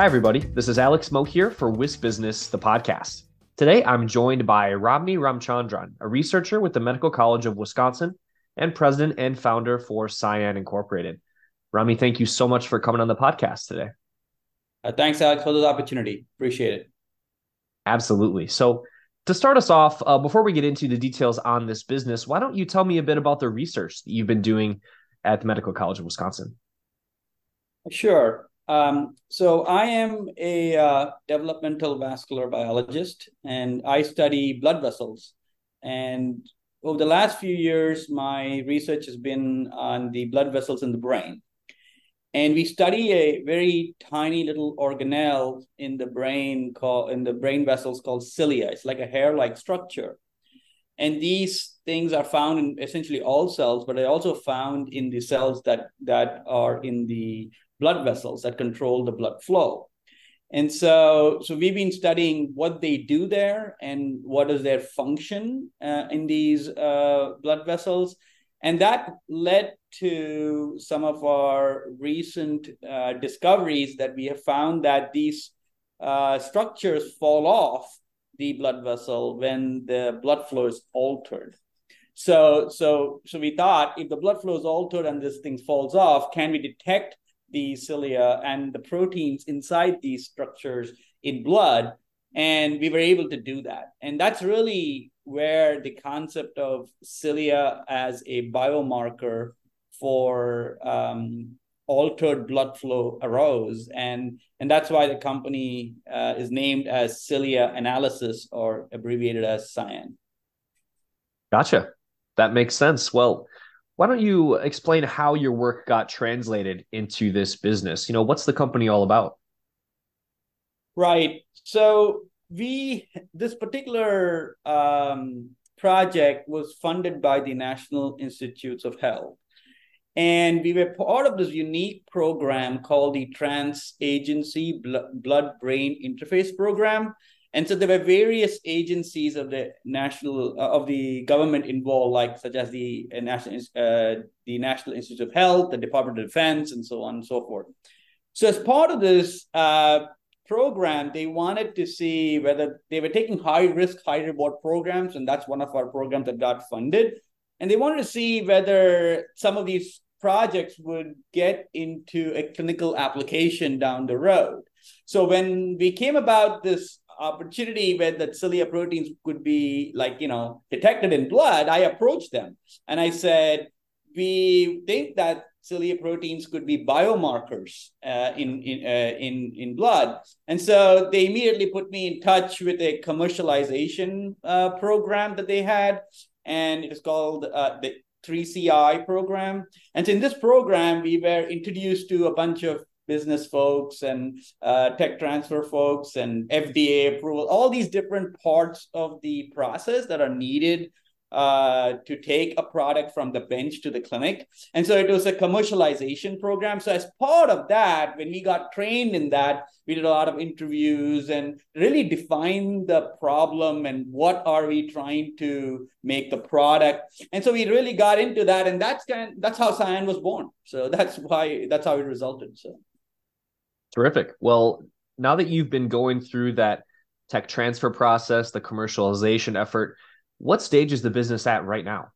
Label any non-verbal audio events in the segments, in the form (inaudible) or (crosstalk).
Hi, everybody. This is Alex Moe here for WisBusiness, the podcast. Today, I'm joined by Ramani Ramchandran, a researcher with the Medical College of Wisconsin and president and founder for CIAN Incorporated. Rami, thank you so much for coming on the podcast today. Uh, thanks, Alex, for the opportunity. Appreciate it. Absolutely. So, to start us off, uh, before we get into the details on this business, why don't you tell me a bit about the research that you've been doing at the Medical College of Wisconsin? Sure. Um, so I am a uh, developmental vascular biologist, and I study blood vessels. And over the last few years, my research has been on the blood vessels in the brain. And we study a very tiny little organelle in the brain called in the brain vessels called cilia. It's like a hair-like structure. And these things are found in essentially all cells, but they're also found in the cells that that are in the blood vessels that control the blood flow. And so, so we've been studying what they do there and what is their function uh, in these uh, blood vessels. And that led to some of our recent uh, discoveries that we have found that these uh, structures fall off the blood vessel when the blood flow is altered. So, so, so we thought if the blood flow is altered and this thing falls off, can we detect the cilia and the proteins inside these structures in blood. And we were able to do that. And that's really where the concept of cilia as a biomarker for um, altered blood flow arose. And, and that's why the company uh, is named as Cilia Analysis or abbreviated as CIAN. Gotcha. That makes sense. Well, why don't you explain how your work got translated into this business? You know, what's the company all about? Right. So we this particular um, project was funded by the National Institutes of Health. And we were part of this unique program called the Trans Agency Blood Brain Interface Program. And so there were various agencies of the national uh, of the government involved, like such as the uh, national uh, the National Institute of Health, the Department of Defense, and so on and so forth. So as part of this uh, program, they wanted to see whether they were taking high risk, high reward programs, and that's one of our programs that got funded. And they wanted to see whether some of these projects would get into a clinical application down the road. So when we came about this opportunity where the cilia proteins could be like you know detected in blood i approached them. And i said we think that cilia proteins could be biomarkers uh, in in, uh, in in blood. And so they immediately put me in touch with a commercialization uh, program that they had. And it is called uh, the 3ci program. And in this program we were introduced to a bunch of business folks and uh, tech transfer folks and FDA approval, all these different parts of the process that are needed uh, to take a product from the bench to the clinic. And so it was a commercialization program. So as part of that, when we got trained in that, we did a lot of interviews and really defined the problem and what are we trying to make the product. And so we really got into that, and that's kind of, that's how CIAN was born. So that's why that's how it resulted. So. Terrific. Well, now that you've been going through that tech transfer process, the commercialization effort, what stage is the business at right now?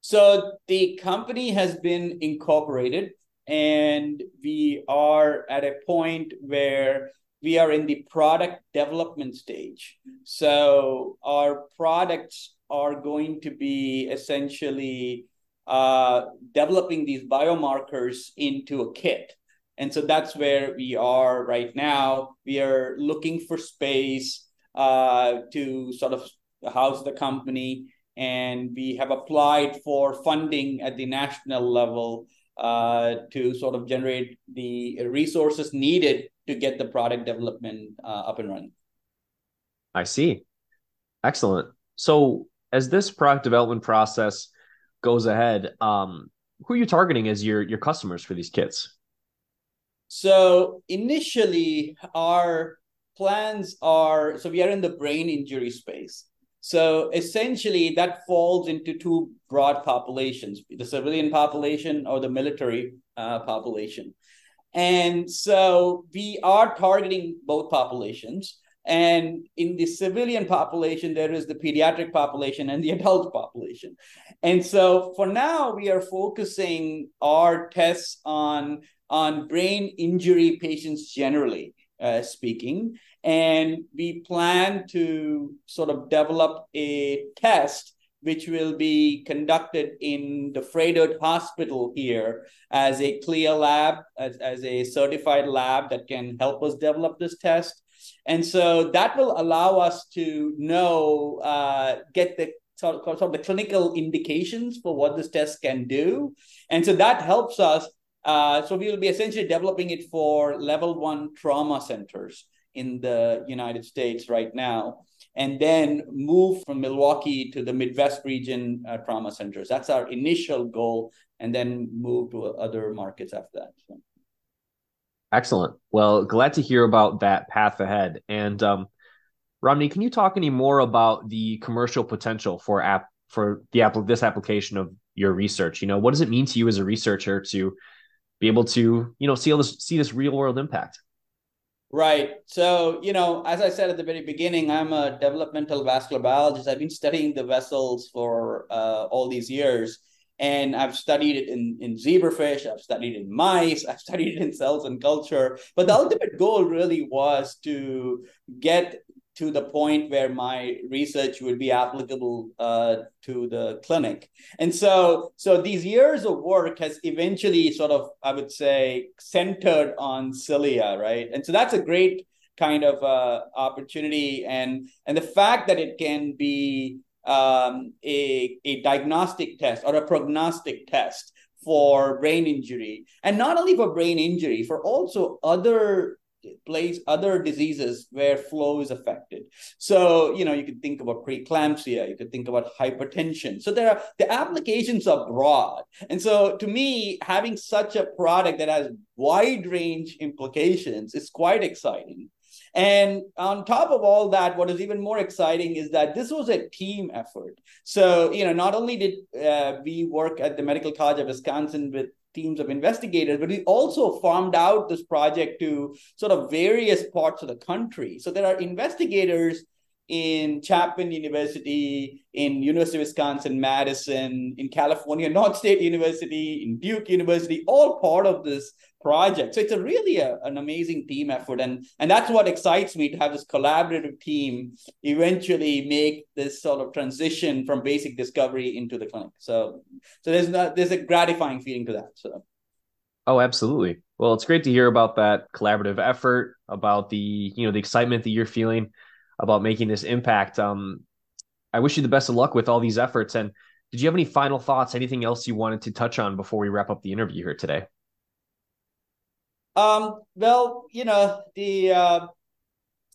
So the company has been incorporated and we are at a point where we are in the product development stage. So our products are going to be essentially uh, developing these biomarkers into a kit. And so that's where we are right now. We are looking for space uh, to sort of house the company. And we have applied for funding at the national level uh, to sort of generate the resources needed to get the product development uh, up and running. I see. Excellent. So, as this product development process goes ahead, um, who are you targeting as your your customers for these kits? So initially, our plans are so we are in the brain injury space. So essentially, that falls into two broad populations the civilian population or the military uh, population. And so we are targeting both populations. And in the civilian population, there is the pediatric population and the (laughs) adult population. And so for now, we are focusing our tests on, on brain injury patients generally uh, speaking. And we plan to sort of develop a test which will be conducted in the Froedtert Hospital here as a CLIA lab, as, as a certified lab that can help us develop this test. And so that will allow us to know, uh, get the sort of, sort of the clinical indications for what this test can do. And so that helps us uh, so we will be essentially developing it for level one trauma centers in the United States right now, and then move from Milwaukee to the Midwest region uh, trauma centers. That's our initial goal, and then move to other markets after that. So. Excellent. Well, glad to hear about that path ahead. And um, Ramani, can you talk any more about the commercial potential for app for the app this application of your research? You know, what does it mean to you as a researcher to be able to you know see this see this real world impact. Right. So you know as i said at the very beginning i'm a developmental vascular biologist. I've been studying the vessels for uh, all these years and I've studied it in, in zebrafish, I've studied in mice, (laughs) I've studied it in cells and culture. But the ultimate goal really was to get to the point where my research would be applicable uh, to the clinic. And so, so these years of work has eventually sort of, I would say, centered on cilia, right? And so that's a great kind of uh, opportunity, and and the fact that it can be um, a a diagnostic test or a prognostic test for brain injury, and not only for brain injury, for also other place other diseases where flow is affected. So you know you could think about preeclampsia you could think about hypertension. So there are the applications are broad. And so to me having such a product that has wide range implications is quite exciting. And on top of all that, what is even more exciting is that this was a team effort. So, you know, not only did uh, we work at the Medical College of Wisconsin with teams of investigators, but we also farmed out this project to sort of various parts of the country. So there are investigators in Chapman University, in University of Wisconsin, Madison, in California, Northstate University, in Duke University, all part of this project. So it's a really a, an amazing team effort. And, and that's what excites me to have this collaborative team eventually make this sort of transition from basic discovery into the clinic. So so there's not, there's a gratifying feeling to that. So Oh, absolutely. Well, it's great to hear about that collaborative effort, about the, you know, the excitement that you're feeling about making this impact. Um, I wish you the best of luck with all these efforts. And did you have any final thoughts? Anything else you wanted to touch on before we wrap up the interview here today? Um, well, you know, the uh,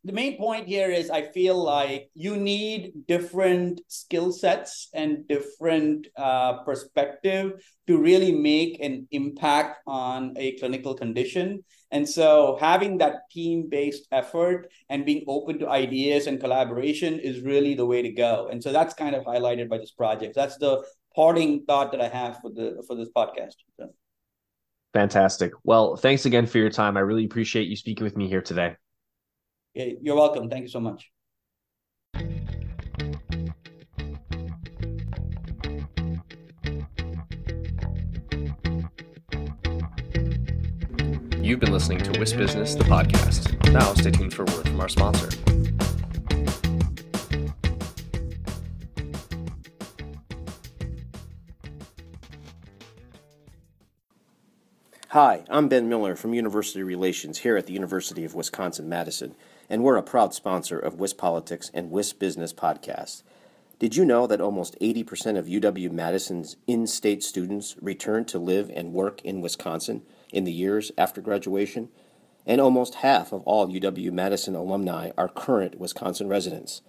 the main point here is I feel like you need different skill sets and different uh, perspective to really make an impact on a clinical condition. And so having that team-based effort and being open to ideas and collaboration is really the way to go. And so that's kind of highlighted by this project. That's the parting thought that I have for the for this podcast. So. Fantastic. Well, thanks again for your time. I really appreciate you speaking with me here today. You're welcome. Thank you so much. You've been listening to WisBusiness, the podcast. Now, stay tuned for word from our sponsor. Hi, I'm Ben Miller from University Relations here at the University of Wisconsin Madison, and we're a proud sponsor of WisPolitics and WisBusiness Podcast. Did you know that almost 80% of UW Madison's in state students return to live and work in Wisconsin in the years after graduation? and almost half of all UW Madison alumni are current Wisconsin residents.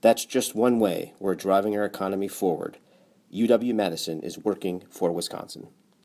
That's just one way we're driving our economy forward. UW Madison is working for Wisconsin.